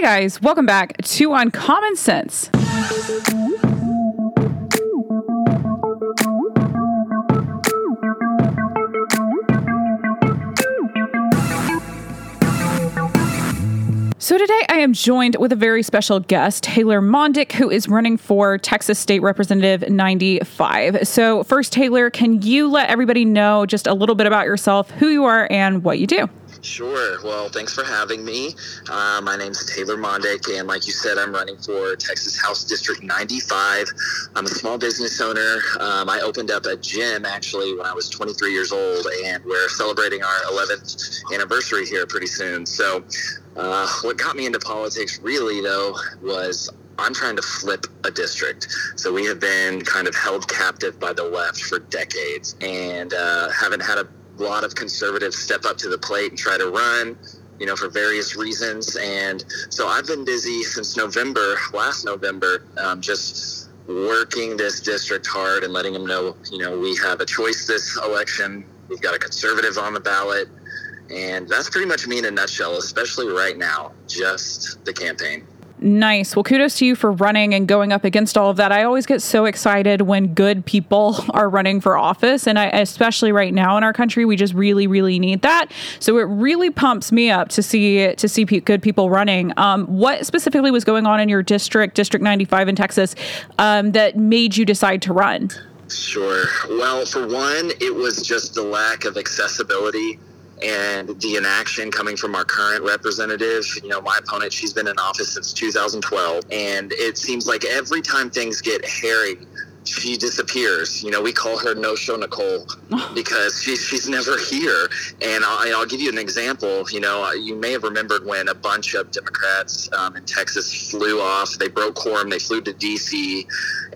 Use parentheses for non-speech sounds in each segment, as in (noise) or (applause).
Hey guys, welcome back to Uncommon Sense. So today I am joined with a very special guest, Taylor Mondick, who is running for Texas State Representative 95. So first, Taylor, can you let everybody know just a little bit about yourself, who you are, and what you do? Sure. Well, thanks for having me. Uh, my is Taylor Mondick, and like you said, I'm running for Texas House District 95. I'm a small business owner. Um, I opened up a gym actually when I was 23 years old, and we're celebrating our 11th anniversary here pretty soon. So, uh, what got me into politics really, though, was I'm trying to flip a district. So we have been kind of held captive by the left for decades and uh, haven't had a lot of conservatives step up to the plate and try to run, you know, for various reasons. And so I've been busy since November, last November, um, just working this district hard and letting them know, you know, we have a choice this election. We've got a conservative on the ballot. And that's pretty much me in a nutshell, especially right now, just the campaign. Nice. Well, kudos to you for running and going up against all of that. I always get so excited when good people (laughs) are running for office. And I, especially right now in our country, we just really, really need that. So it really pumps me up to see, to see good people running. Um, what specifically was going on in your district, District 95 in Texas, um, that made you decide to run? Sure. Well, for one, it was just the lack of accessibility and the inaction coming from our current representative. You know, my opponent, she's been in office since 2012, and it seems like every time things get hairy, she disappears. You know, we call her No Show Nicole (laughs) because she, she's never here. And I'll, I'll, give you an example. You know, you may have remembered when a bunch of Democrats um, in Texas flew off. They broke quorum. They flew to D.C.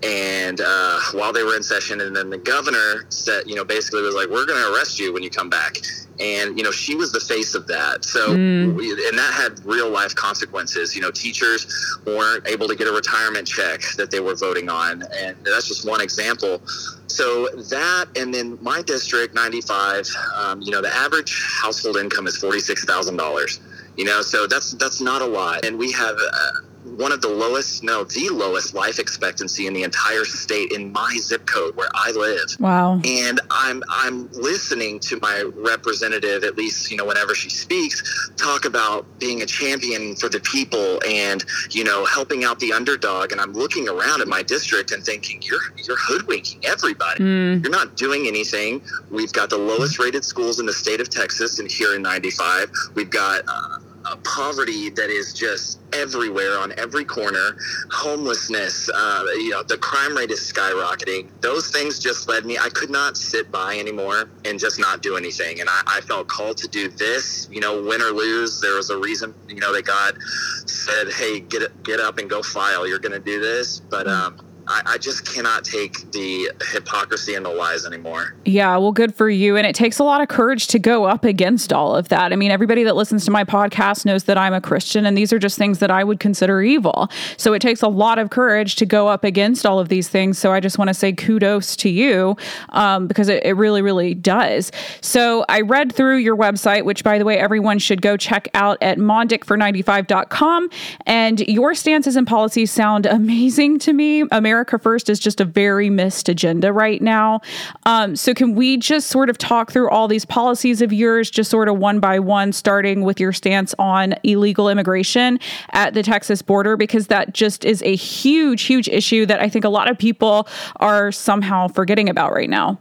And uh, while they were in session, and then the governor said, you know, basically was like, "We're going to arrest you when you come back." And you know she was the face of that. So mm. we, and that had real life consequences. You know teachers weren't able to get a retirement check that they were voting on. And that's just one example. So that and then my district 95 um, you know the average household income is $46000 you know so that's that's not a lot. And we have uh, one of the lowest, no, the lowest life expectancy in the entire state in my zip code where I live. Wow. And I'm I'm listening to my representative, at least, you know, whenever she speaks, talk about being a champion for the people and, you know, helping out the underdog. And I'm looking around at my district and thinking, You're you're hoodwinking everybody. Mm. You're not doing anything. We've got the lowest rated schools in the state of Texas and here in 95. We've got uh, a poverty that is just everywhere on every corner. Homelessness uh, you know the crime rate is skyrocketing. Those things just led me i could not sit by anymore and just not do anything. And i, I felt called to do this you know win or lose. There was a reason you know that god said hey get get up and go file. You're gonna do this. But um I, I, just cannot take the hypocrisy and the lies anymore. Yeah, well, good for you. And it takes a lot of courage to go up against all of that. I mean, everybody that listens to my podcast knows that I'm a Christian, and these are just things that I would consider evil. So it takes a lot of courage to go up against all of these things. So I just want to say kudos to you um, because it, it really, really does. So I read through your website, which, by the way, everyone should go check out at mondickfor95.com. And your stances and policies sound (laughs) amazing to me. America First is just a very missed agenda right now. Um, so, can we just sort of talk through all these policies of yours, just sort of one by one, starting with your stance on illegal immigration at the Texas border? Because that just is a huge, huge issue that I think a lot of people are somehow forgetting about right now.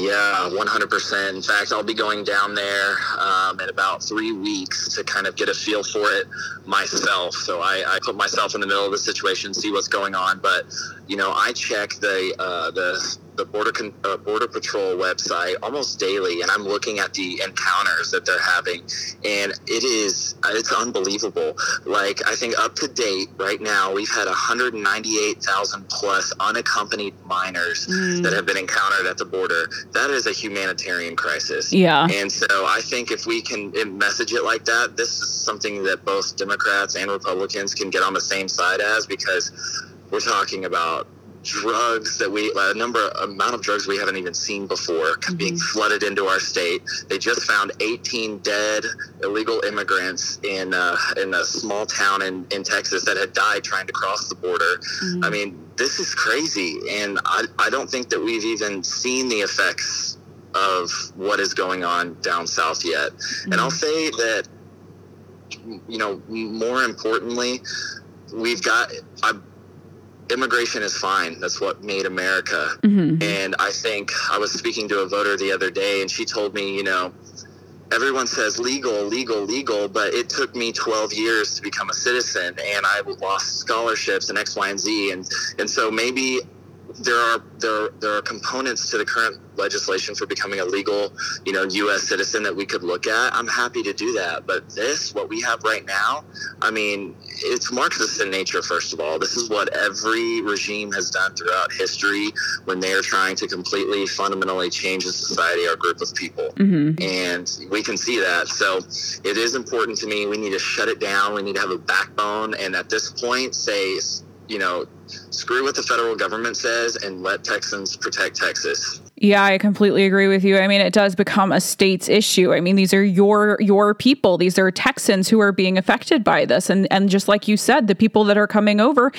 Yeah, 100%. In fact, I'll be going down there um, in about three weeks to kind of get a feel for it myself. So I, I put myself in the middle of the situation, see what's going on. But you know, I check the uh, the the border Con- uh, border patrol website almost daily, and I'm looking at the encounters that they're having, and it is it's unbelievable. Like I think up to date right now, we've had 198,000 plus unaccompanied minors mm. that have been encountered at the border. That is a humanitarian crisis. Yeah, and so I think if we can message it like that, this is something that both Democrats and Republicans can get on the same side as because we're talking about drugs that we a number amount of drugs we haven't even seen before mm-hmm. being flooded into our state. They just found 18 dead illegal immigrants in uh, in a small town in, in Texas that had died trying to cross the border. Mm-hmm. I mean, this is crazy, and I, I don't think that we've even seen the effects of what is going on down south yet. Mm-hmm. And I'll say that you know more importantly, we've got. I, immigration is fine. That's what made America. Mm-hmm. And I think I was speaking to a voter the other day, and she told me, you know, everyone says legal, legal, legal, but it took me 12 years to become a citizen, and I lost scholarships and X, Y, and Z, and and so maybe there are there there are components to the current legislation for becoming a legal, you know, U.S. citizen that we could look at. I'm happy to do that, but this, what we have right now, I mean, it's Marxist in nature. First of all, this is what every regime has done throughout history when they are trying to completely, fundamentally change a society or group of people, mm-hmm. and we can see that. So it is important to me. We need to shut it down. We need to have a backbone, and at this point, say you know, screw what the federal government says and let Texans protect Texas. Yeah, I completely agree with you. I mean, it does become a state's issue. I mean, these are your your people. These are Texans who are being affected by this. And and just like you said, the people that are coming over,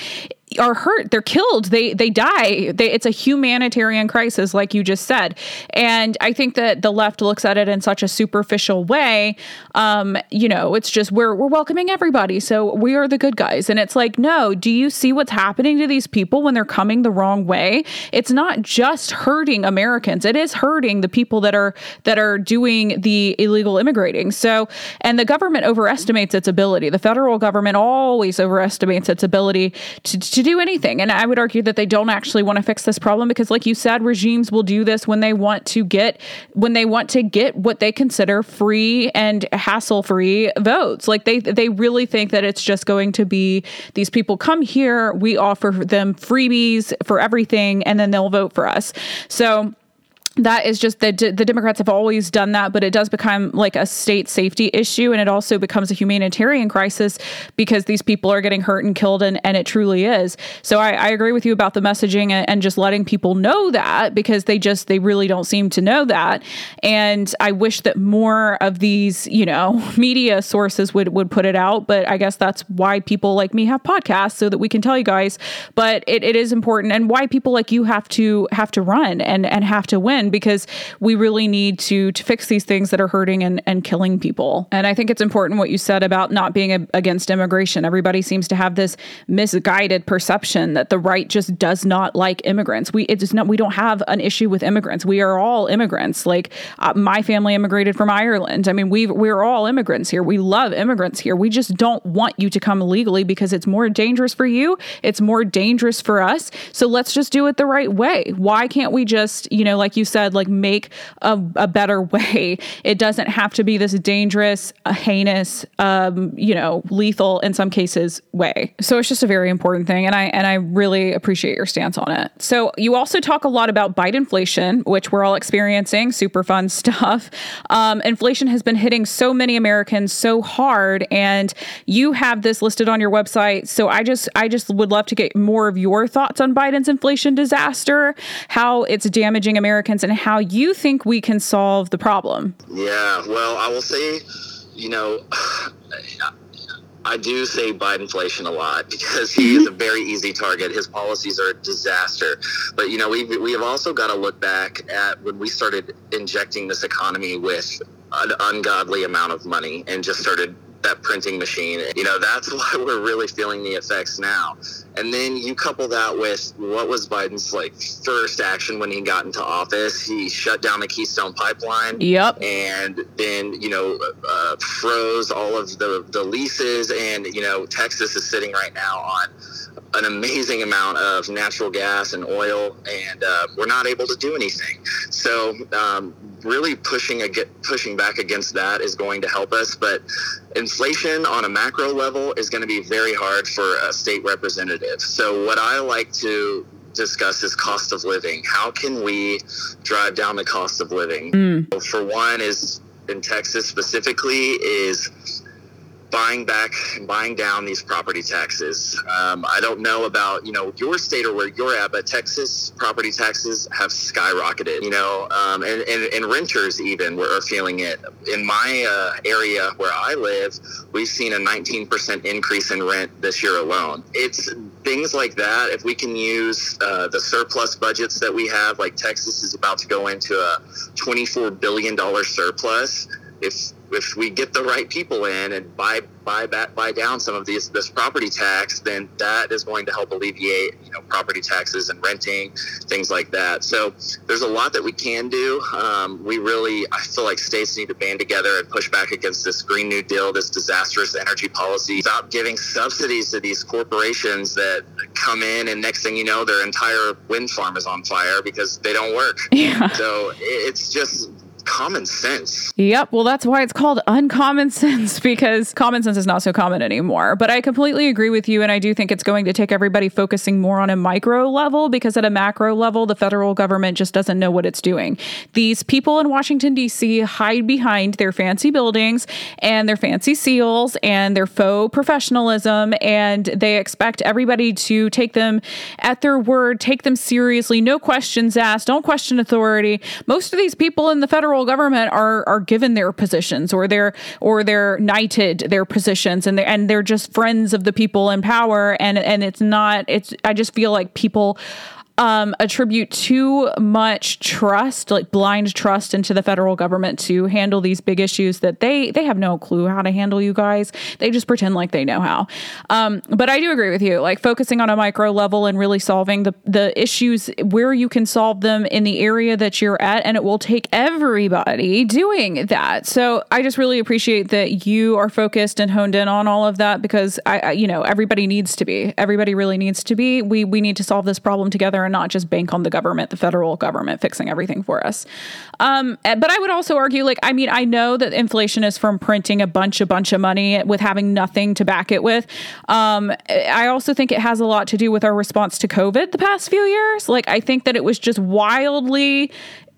are hurt they're killed they they die they, it's a humanitarian crisis like you just said and i think that the left looks at it in such a superficial way um you know it's just we're we're welcoming everybody so we are the good guys and it's like no do you see what's happening to these people when they're coming the wrong way it's not just hurting americans it is hurting the people that are that are doing the illegal immigrating so and the government overestimates its ability the federal government always overestimates its ability to, to do anything. And I would argue that they don't actually want to fix this problem because like you said regimes will do this when they want to get when they want to get what they consider free and hassle-free votes. Like they they really think that it's just going to be these people come here, we offer them freebies for everything and then they'll vote for us. So that is just the the Democrats have always done that, but it does become like a state safety issue, and it also becomes a humanitarian crisis because these people are getting hurt and killed, and, and it truly is. So I, I agree with you about the messaging and, and, just letting people know that because they just they really don't seem to know that, and I wish that more of these you know (laughs) media sources would would put it out, but I guess that's why people like me have podcasts so that we can tell you guys. But it, it is important, and why people like you have to have to run and and have to win because we really need to to fix these things that are hurting and, and killing people. And I think it's important what you said about not being a, against immigration. Everybody seems to have this misguided perception that the right just does not like immigrants. We it's not we don't have an issue with immigrants. We are all immigrants. Like uh, my family immigrated from Ireland. I mean, we we're all immigrants here. We love immigrants here. We just don't want you to come illegally because it's more dangerous for you. It's more dangerous for us. So let's just do it the right way. Why can't we just, you know, like you said, like make a, a better (laughs) way. It doesn't have to be this dangerous, uh, heinous, um, you know, lethal in some cases way. So it's just a very important thing, and I and I really appreciate your stance on it. So you also talk a lot about Bidenflation, which we're all experiencing. Super fun (laughs) stuff. Um, inflation has been hitting so many Americans so hard, and you have this listed on your website. So I just I just would love to get more of your thoughts on Biden's inflation disaster, how it's damaging Americans and how you think we can solve the problem. Yeah, well, I will say, you know, (sighs) I do say Bidenflation a lot because he is a (laughs) very easy target. His policies are a disaster. But you know, we we have also got to look back at when we started injecting this economy with an ungodly amount of money and just started that printing machine. You know, that's (laughs) why we're really feeling the effects now. And then you couple that with what was Biden's like first action when he got into office? He shut down the Keystone Pipeline. Yep. And then you know uh, froze all of the the leases, and you know Texas is sitting right now on an amazing amount of natural gas and oil, and uh, we're not able to do anything. So, um, really pushing ag- pushing back against that is going to help us. But inflation on a macro level is going to be very hard for a state representative. So, what I like to discuss is cost of living. How can we drive down the cost of living? Mm. For one, is in Texas specifically, is buying back and buying down these property taxes. Um, I don't know about you know your state or where you're at, but Texas property taxes have skyrocketed. You know, um, and, and, and renters even are feeling it. In my uh, area where I live, we've seen a 19% increase in rent this year alone. It's things like that. If we can use uh, the surplus budgets that we have, like Texas is about to go into a 24 billion dollar surplus. If if we get the right people in and buy buy back buy down some of these this property tax, then that is going to help alleviate you know property taxes and renting things like that. So there's a lot that we can do. Um, we really I feel like states need to band together and push back against this Green New Deal, this disastrous energy policy. Stop giving subsidies to these corporations that come in and next thing you know their entire wind farm is on fire because they don't work. (laughs) Yeah. So it's just common sense. Yep. Well, that's why it's called uncommon (laughs) sense because common sense is not so common anymore. But I completely agree with you. And I do think it's going to take everybody focusing more on a micro level because at a macro level, the federal government just doesn't know what it's doing. These people in Washington, D.C. hide behind their fancy buildings and their fancy seals and their faux professionalism. And they expect everybody to take them at their word, take them seriously, no questions asked, don't question authority. Most of these people in the federal federal government are are given their positions or they're or they're knighted their positions and they and they're just friends of the people in power and and it's not it's I just feel like people um, attribute too much trust, like blind trust, into the federal government to handle these big issues that they they have no clue how to handle. You guys, they just pretend like they know how. Um, but I do agree with you, like focusing on a micro level and really solving the the issues where you can solve them in the area that you're at, and it will take everybody doing that. So I just really appreciate that you are focused and honed in on all of that because I, I you know, everybody needs to be. Everybody really needs to be. We we need to solve this problem together and not just bank on the government, the federal government fixing everything for us. Um, eh, but I would also argue, like, I mean, I know that inflation is from printing a bunch, a bunch of money with having nothing to back it with. Um, I also think it has a lot to do with our response to COVID the past few years. Like, I think that it was just wildly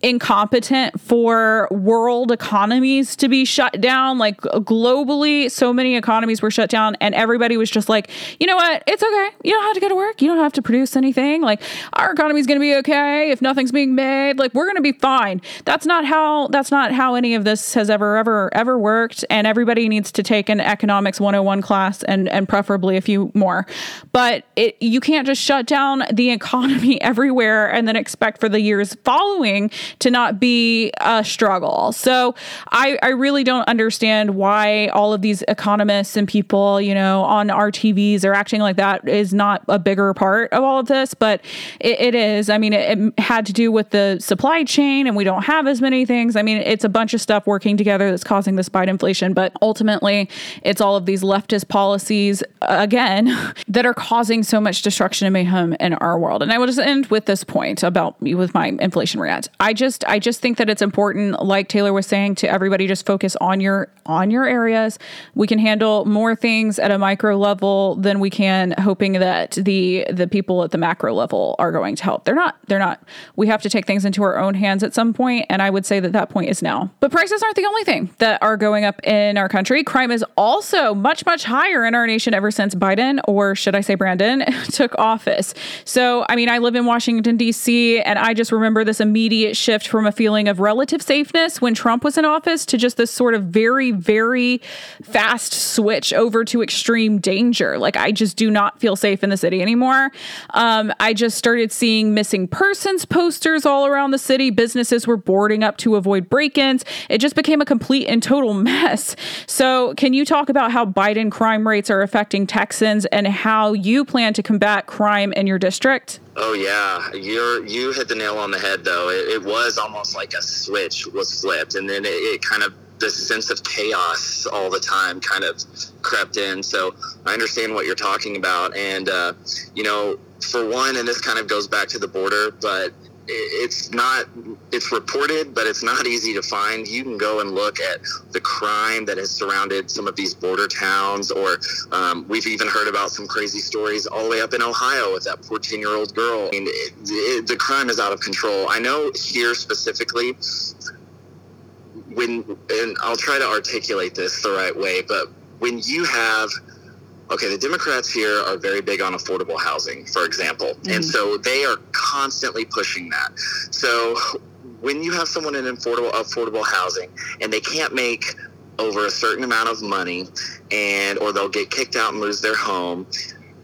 incompetent for world economies to be shut down. Like globally, so many economies were shut down, and everybody was just like, you know what? It's okay. You don't have to go to work. You don't have to produce anything. Like our economy's going to be okay if nothing's being made. Like we're going to be fine. That's not how. That's not how any of this has ever, ever, ever worked. And everybody needs to take an economics 101 class and and preferably a few more. But it you can't just shut down the economy (laughs) everywhere and then expect for the years following to not be a struggle. So I, I really don't understand why all of these economists and people, you know, on our TVs are acting like that is not a bigger part of all of this, but it, it is. I mean, it, it had to do with the supply chain and we don't have as many things. I mean, it's a bunch of stuff working together that's causing this spite inflation, but ultimately it's all of these leftist policies, again, (laughs) that are causing so much destruction and mayhem in our world. And I will just end with this point about me with my inflation rant. I just just I just think that it's important, like Taylor was saying, to everybody just focus on your on your areas. We can handle more things at a micro level than we can hoping that the the people at the macro level are going to help. They're not. They're not. We have to take things into our own hands at some point, and I would say that that point is now. But prices aren't the only thing that are going up in our country. Crime is also much much higher in our nation ever since Biden, or should I say Brandon, (laughs) took office. So I mean, I live in Washington D.C. and I just remember this immediate shift shift from a feeling of relative safeness when Trump was in office to just this sort of very, very fast switch over to extreme danger. Like, I just do not feel safe in the city anymore. Um, I just started seeing missing persons posters all around the city. Businesses were boarding up to avoid break ins. It just became a complete and total (laughs) mess. So, can you talk about how Biden crime rates are affecting Texans and how you plan to combat crime in your district? Oh yeah, you you hit the nail on the head though. It, it, was almost like a switch was flipped, and then it, it, kind of this sense of chaos all the time kind of crept in. So I understand what you're talking about, and uh, you know, for one, and this kind of goes back to the border, but it's not it's reported but it's not easy to find. You can go and look at the crime that has surrounded some of these border towns or um, we've even heard about some crazy stories all the way up in ohio with that 14 year old girl. I mean, it, it, the crime is out of control. I know here specifically when and i'll try to articulate this the right way but when you have okay, the Democrats here are very big on affordable housing, for example. Mm-hmm. And so they are constantly pushing that. So when you have someone in affordable affordable housing and they can't make over a certain amount of money and or they'll get kicked out and lose their home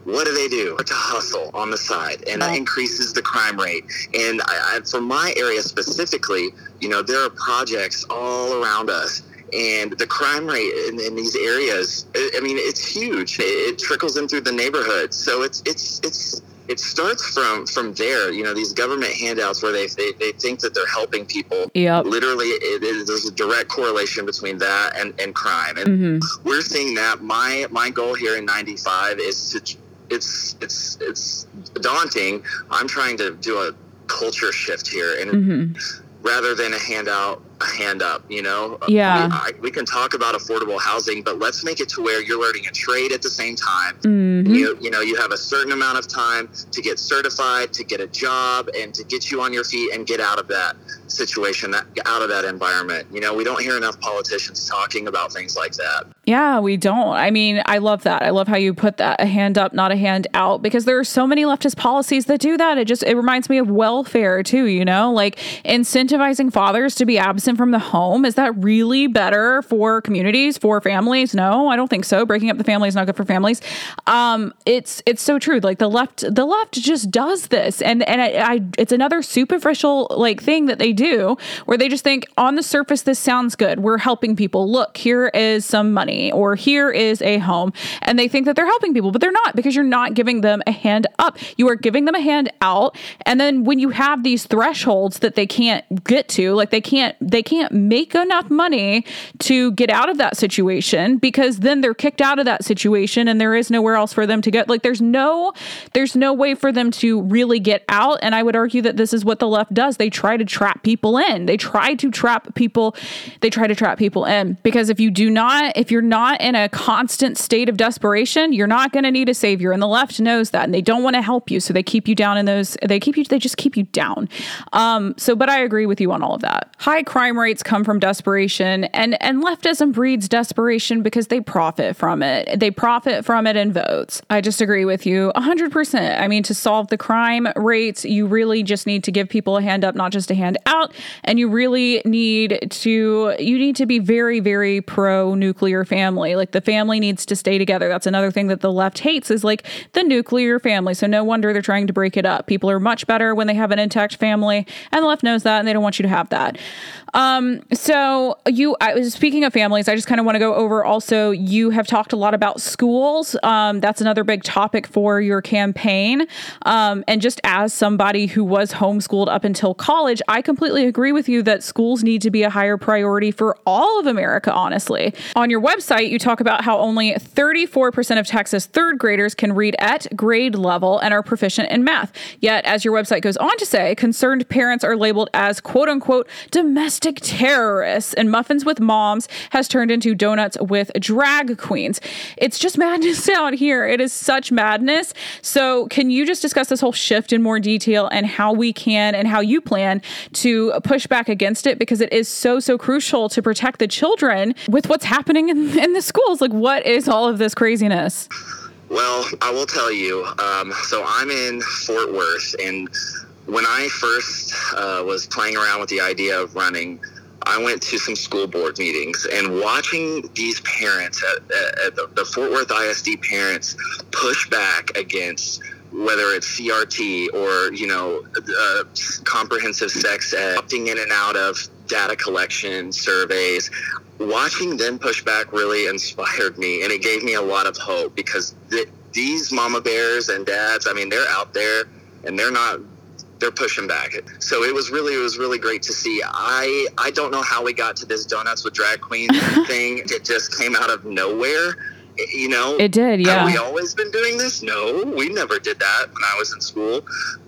what do they do to hustle on the side and that increases the crime rate and I, I, for my area specifically you know there are projects all around us and the crime rate in, in these areas I, I mean it's huge. It, it trickles in through the neighborhood. So it's it's it's it starts from from there. You know these government handouts where they they, they think that they're helping people. Yeah. literally it, it, there's a direct correlation between that and, and crime. And Mm-hmm. we're seeing that. My my goal here in 95 is to it's it's it's daunting. I'm trying to do a culture shift here and Mm-hmm. rather than a handout hand up you know Yeah. we, I, we can talk about affordable housing but let's make it to where you're learning a trade at the same time Mm-hmm. you you know you have a certain amount of time to get certified to get a job and to get you on your feet and get out of that situation that out of that environment you know we don't hear enough politicians talking about things like that Yeah, we don't. I mean, I love that. I love how you put that a hand up, not a hand out, because there are so many leftist policies that do that. It just it reminds me of welfare too, you know, like incentivizing fathers to be absent from the home. Is that really better for communities, for families? No, I don't think so. Breaking up the family is not good for families. Um, it's it's so true. Like the left, the left just does this, and and I, I it's another superficial like thing that they do where they just think on the surface this sounds good. We're helping people. Look, here is some money, or here is a home, and they think that they're helping people, but they're not because you're not giving them a hand up. You are giving them a hand out, and then when you have these thresholds that they can't get to, like they can't they can't make enough money to get out of that situation because then they're kicked out of that situation and there is nowhere else for them to go. Like there's no there's no way for them to really get out. And I would argue that this is what the left does. They try to trap people in. They try to trap people. They try to trap people in because if you do not, if you're not in a constant state of desperation, you're not going to need a savior. And the left knows that, and they don't want to help you, so they keep you down in those. They keep you. They just keep you down. Um. So, but I agree with you on all of that. High crime rates come from desperation, and and leftism breeds desperation because they profit from it. They profit from it in votes. I just agree with you 100%. I mean, to solve the crime rates, you really just need to give people a hand up, not just a hand out. And you really need to, you need to be very, very pro nuclear family. Like the family needs to stay together. That's another thing that the left hates is like the nuclear family. So no wonder they're trying to break it up. People are much better when they have an intact family, and the left knows that, and they don't want you to have that. Um, so you, I was speaking of families. I just kind of want to go over. Also, you have talked a lot about schools. Um, that's another big topic for your campaign. Um, and just as somebody who was homeschooled up until college, I completely agree with you that schools need to be a higher priority for all of America. Honestly, on your website, you talk about how only 34% of Texas third graders can read at grade level and are proficient in math. Yet, as your website goes on to say, concerned parents are labeled as quote unquote domestic terrorists, and muffins with moms has turned into donuts with drag queens. It's just (laughs) madness out here. It is such madness. So, can you just discuss this whole shift in more detail and how we can and how you plan to push back against it? Because it is so, so crucial to protect the children with what's happening in, in the schools. Like, what is all of this craziness? Well, I will tell you. Um, so I'm in Fort Worth, and when I first uh, was playing around with the idea of running, I went to some school board meetings and watching these parents at, at the, the Fort Worth ISD parents push back against whether it's CRT or you know uh, comprehensive sex ed, opting in and out of data collection surveys. Watching them push back really inspired me, and it gave me a lot of hope because th- these mama bears and dads, I mean, they're out there and they're not they're pushing back. So it was really it was really great to see. I I don't know how we got to this donuts with drag queens (laughs) thing. It just came out of nowhere. You know, It did, yeah. have we always been doing this? No, we never did that when I was in school.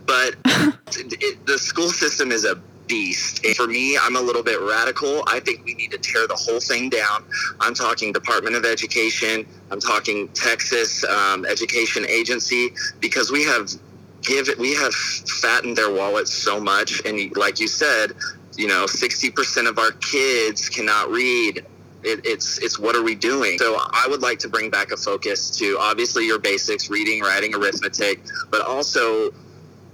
But (laughs) it, the school system is a beast. And for me, I'm a little bit radical. I think we need to tear the whole thing down. I'm talking Department of Education. I'm talking Texas um, Education Agency because we have give we have fattened their wallets so much. And like you said, you know, 60% of our kids cannot read It, it's it's what are we doing? So I would like to bring back a focus to obviously your basics, reading, writing, arithmetic, but also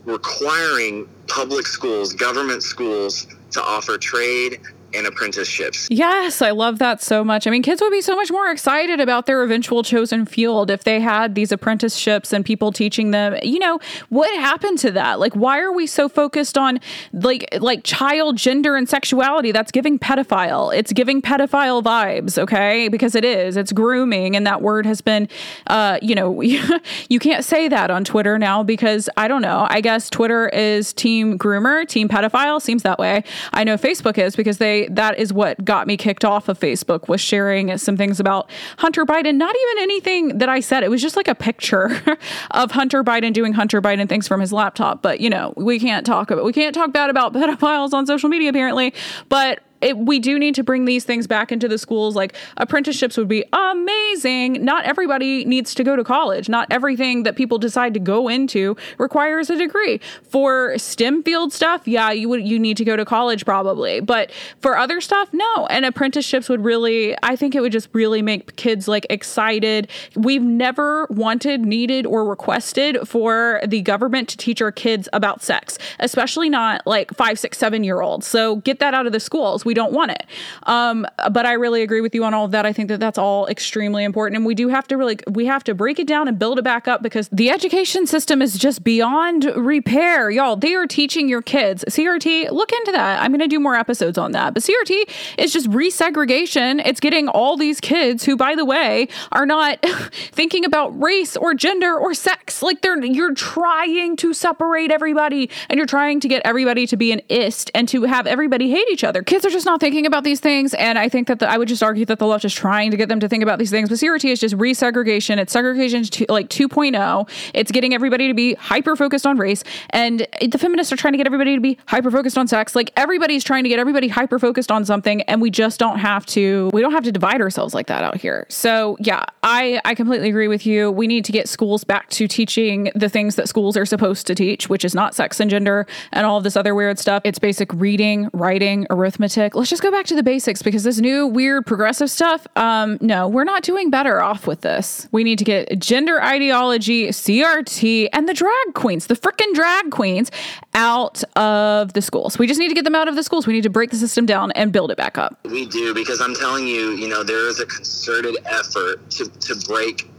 requiring public schools, government schools to offer trade and apprenticeships. Yes, I love that so much. I mean, kids would be so much more excited about their eventual chosen field if they had these apprenticeships and people teaching them. You know, what happened to that? Like why are we so focused on like like child gender and sexuality? That's giving pedophile. It's giving pedophile vibes, okay? Because it is. It's grooming and that word has been uh, you know, (laughs) you can't say that on Twitter now because I don't know. I guess Twitter is team groomer, team pedophile, seems that way. I know Facebook is because they that is what got me kicked off of Facebook was sharing some things about Hunter Biden. Not even anything that I said. It was just like a picture (laughs) of Hunter Biden doing Hunter Biden things from his laptop. But you know, we can't talk about we can't talk bad about (laughs) pedophiles on social media apparently. But it, we do need to bring these things back into the schools. Like apprenticeships would be amazing. Not everybody needs to go to college. Not everything that people decide to go into requires a degree. For STEM field stuff, yeah, you would you need to go to college probably. But for other stuff, no. And apprenticeships would really, I think it would just really make kids like excited. We've never wanted, needed, or requested for the government to teach our kids about sex, especially not like five, six, seven year olds. So get that out of the schools we don't want it. Um, but I really agree with you on all of that. I think that that's all extremely important, and we do have to really we have to break it down and build it back up because the education system is just beyond repair, y'all. They are teaching your kids CRT. Look into that. I'm going to do more episodes on that. But CRT is just resegregation. It's getting all these kids who, by the way, are not (laughs) thinking about race or gender or sex. Like they're you're trying to separate everybody, and you're trying to get everybody to be an ist and to have everybody hate each other. Kids are just just not thinking about these things. And I think that the, I would just argue that the left is trying to get them to think about these things. But CRT is just resegregation. It's segregation to, like 2.0. It's getting everybody to be hyper focused on race. And the feminists are trying to get everybody to be hyper focused on sex. Like everybody's trying to get everybody hyper focused on something. And we just don't have to, we don't have to divide ourselves like that out here. So yeah, I, I completely agree with you. We need to get schools back to teaching the things that schools are supposed to teach, which is not sex and gender and all of this other weird stuff. It's basic reading, writing, arithmetic let's just go back to the basics because this new weird progressive stuff, um, no, we're not doing better off with this. We need to get gender ideology, CRT, and the drag queens, the freaking drag queens, out of the schools. We just need to get them out of the schools. We need to break the system down and build it back up. We do because I'm telling you, you know, there is a concerted effort to, to break.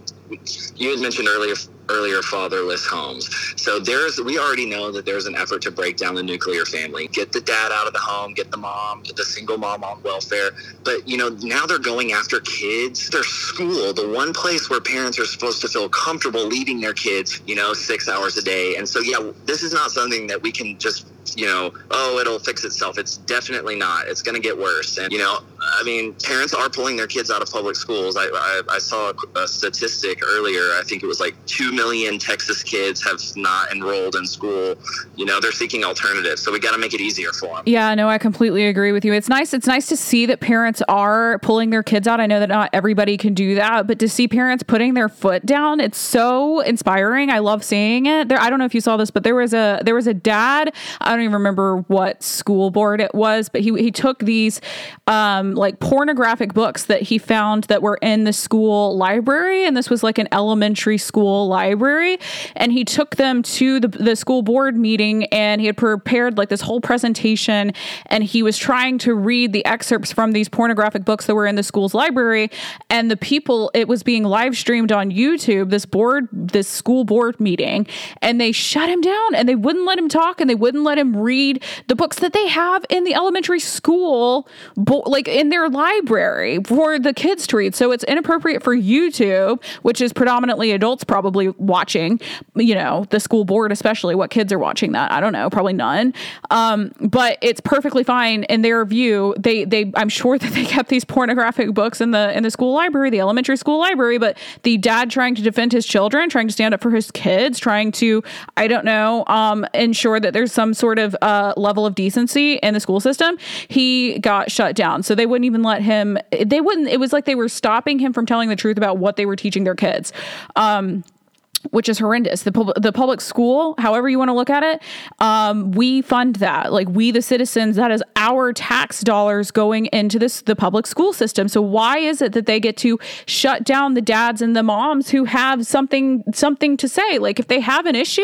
You had mentioned earlier earlier fatherless homes. So there's we already know that there's an effort to break down the nuclear family, get the dad out of the home, get the mom, get the single mom on welfare. But you know, now they're going after kids. Their school, the one place where parents are supposed to feel comfortable leaving their kids, you know, 6 hours a day. And so yeah, this is not something that we can just you know, oh, it'll fix itself. It's definitely not. It's going to get worse. And, you know, I mean, parents are pulling their kids out of public schools. I, I, I saw a, statistic earlier. I think it was like 2 million Texas kids have not enrolled in school. You know, they're seeking alternatives. So we got to make it easier for them. Yeah, no, I completely agree with you. It's nice. It's nice to see that parents are pulling their kids out. I know that not everybody can do that, but to see parents putting their foot down, it's so inspiring. I love seeing it. There, I don't know if you saw this, but there was a, there was a dad, I don't even remember what school board it was, but he, he took these, um, like pornographic books that he found that were in the school library. And this was like an elementary school library. And he took them to the, the school board meeting and he had prepared like this whole presentation. And he was trying to read the excerpts from these pornographic books that were in the school's library. And the people, it was being live streamed on YouTube, this board, this school board meeting. And they shut him down and they wouldn't let him talk and they wouldn't let him read the books that they have in the elementary school, bo- like in their library for the kids to read. So it's inappropriate for YouTube, which is predominantly adults probably watching, you know, the school board, especially what kids are watching that. I don't know, probably none. Um, but it's perfectly fine in their view. They, they, I'm sure (laughs) that they kept these pornographic books in the, in the school library, the elementary school library, but the dad trying to defend his children, trying to stand up for his kids, trying to, I don't know, um, ensure that there's some sort of uh, level of decency in the school system, he got shut down. So they wouldn't even let him, they wouldn't, it was like they were stopping him from telling the truth about what they were teaching their kids. Um, which is horrendous. The pub- the public school, however you want to look at it, um, we fund that. Like we, the citizens, that is our tax dollars going into this the public school system. So why is it that they get to shut down the dads and the moms who have something something to say? Like if they have an issue,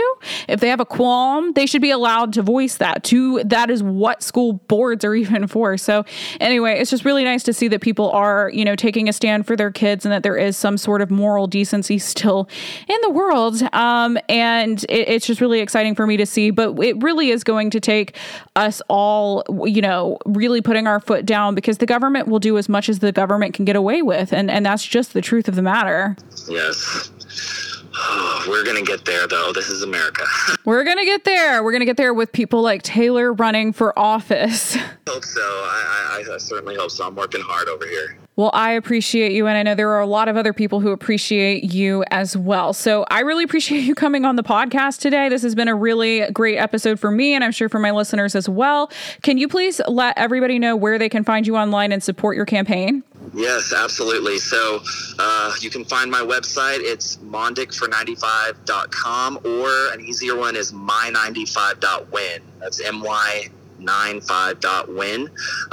if they have a qualm, they should be allowed to voice that. To that is what school boards are (laughs) even for. So anyway, it's just really nice to see that people are you know taking a stand for their kids and that there is some sort of moral decency still in the world world. Um, and it, it's just really exciting for me to see. But it really is going to take us all, you know, really putting our foot down because the government will do as much as the government can get away with. And, and that's just the truth of the matter. Yes. (sighs) We're going to get there, though. This is America. (laughs) We're going to get there. We're going to get there with people like Taylor running for office. hope so. I, I, I certainly hope so. I'm working hard over here. Well, I appreciate you. And I know there are a lot of other people who appreciate you as well. So I really appreciate you coming on the podcast today. This has been a really great episode for me, and I'm sure for my listeners as well. Can you please let everybody know where they can find you online and support your campaign? Yes, absolutely. So uh, you can find my website. It's mondickfor95.com, or an easier one is my95.win. That's M Y 95.win.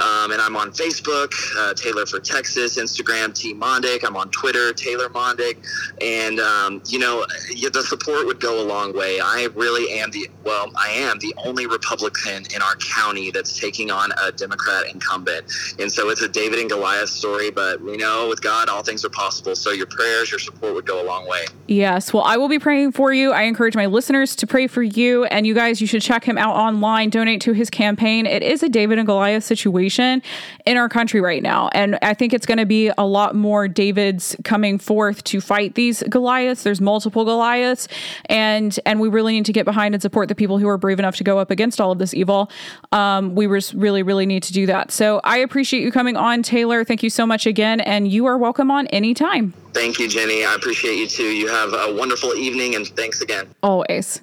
Um, and I'm on Facebook, uh, Taylor for Texas, Instagram, T Mondick. I'm on Twitter, Taylor Mondick. And, um, you know, the support would go a long way. I really am the, well, I am the only Republican in our county that's taking on a Democrat incumbent. And so it's a David and Goliath story, but we know with God, all things are possible. So your prayers, your support would go a long way. Yes. Well, I will be praying for you. I encourage my listeners to pray for you. And you guys, you should check him out online, donate to his campaign campaign. It is a David and Goliath situation in our country right now. And I think it's going to be a lot more Davids coming forth to fight these Goliaths. There's multiple Goliaths and and we really need to get behind and support the people who are brave enough to go up against all of this evil. Um, we really, really need to do that. So I appreciate you coming on, Taylor. Thank you so much again. And you are welcome on anytime. Thank you, Jenny. I appreciate you too. You have a wonderful evening and thanks again. Always.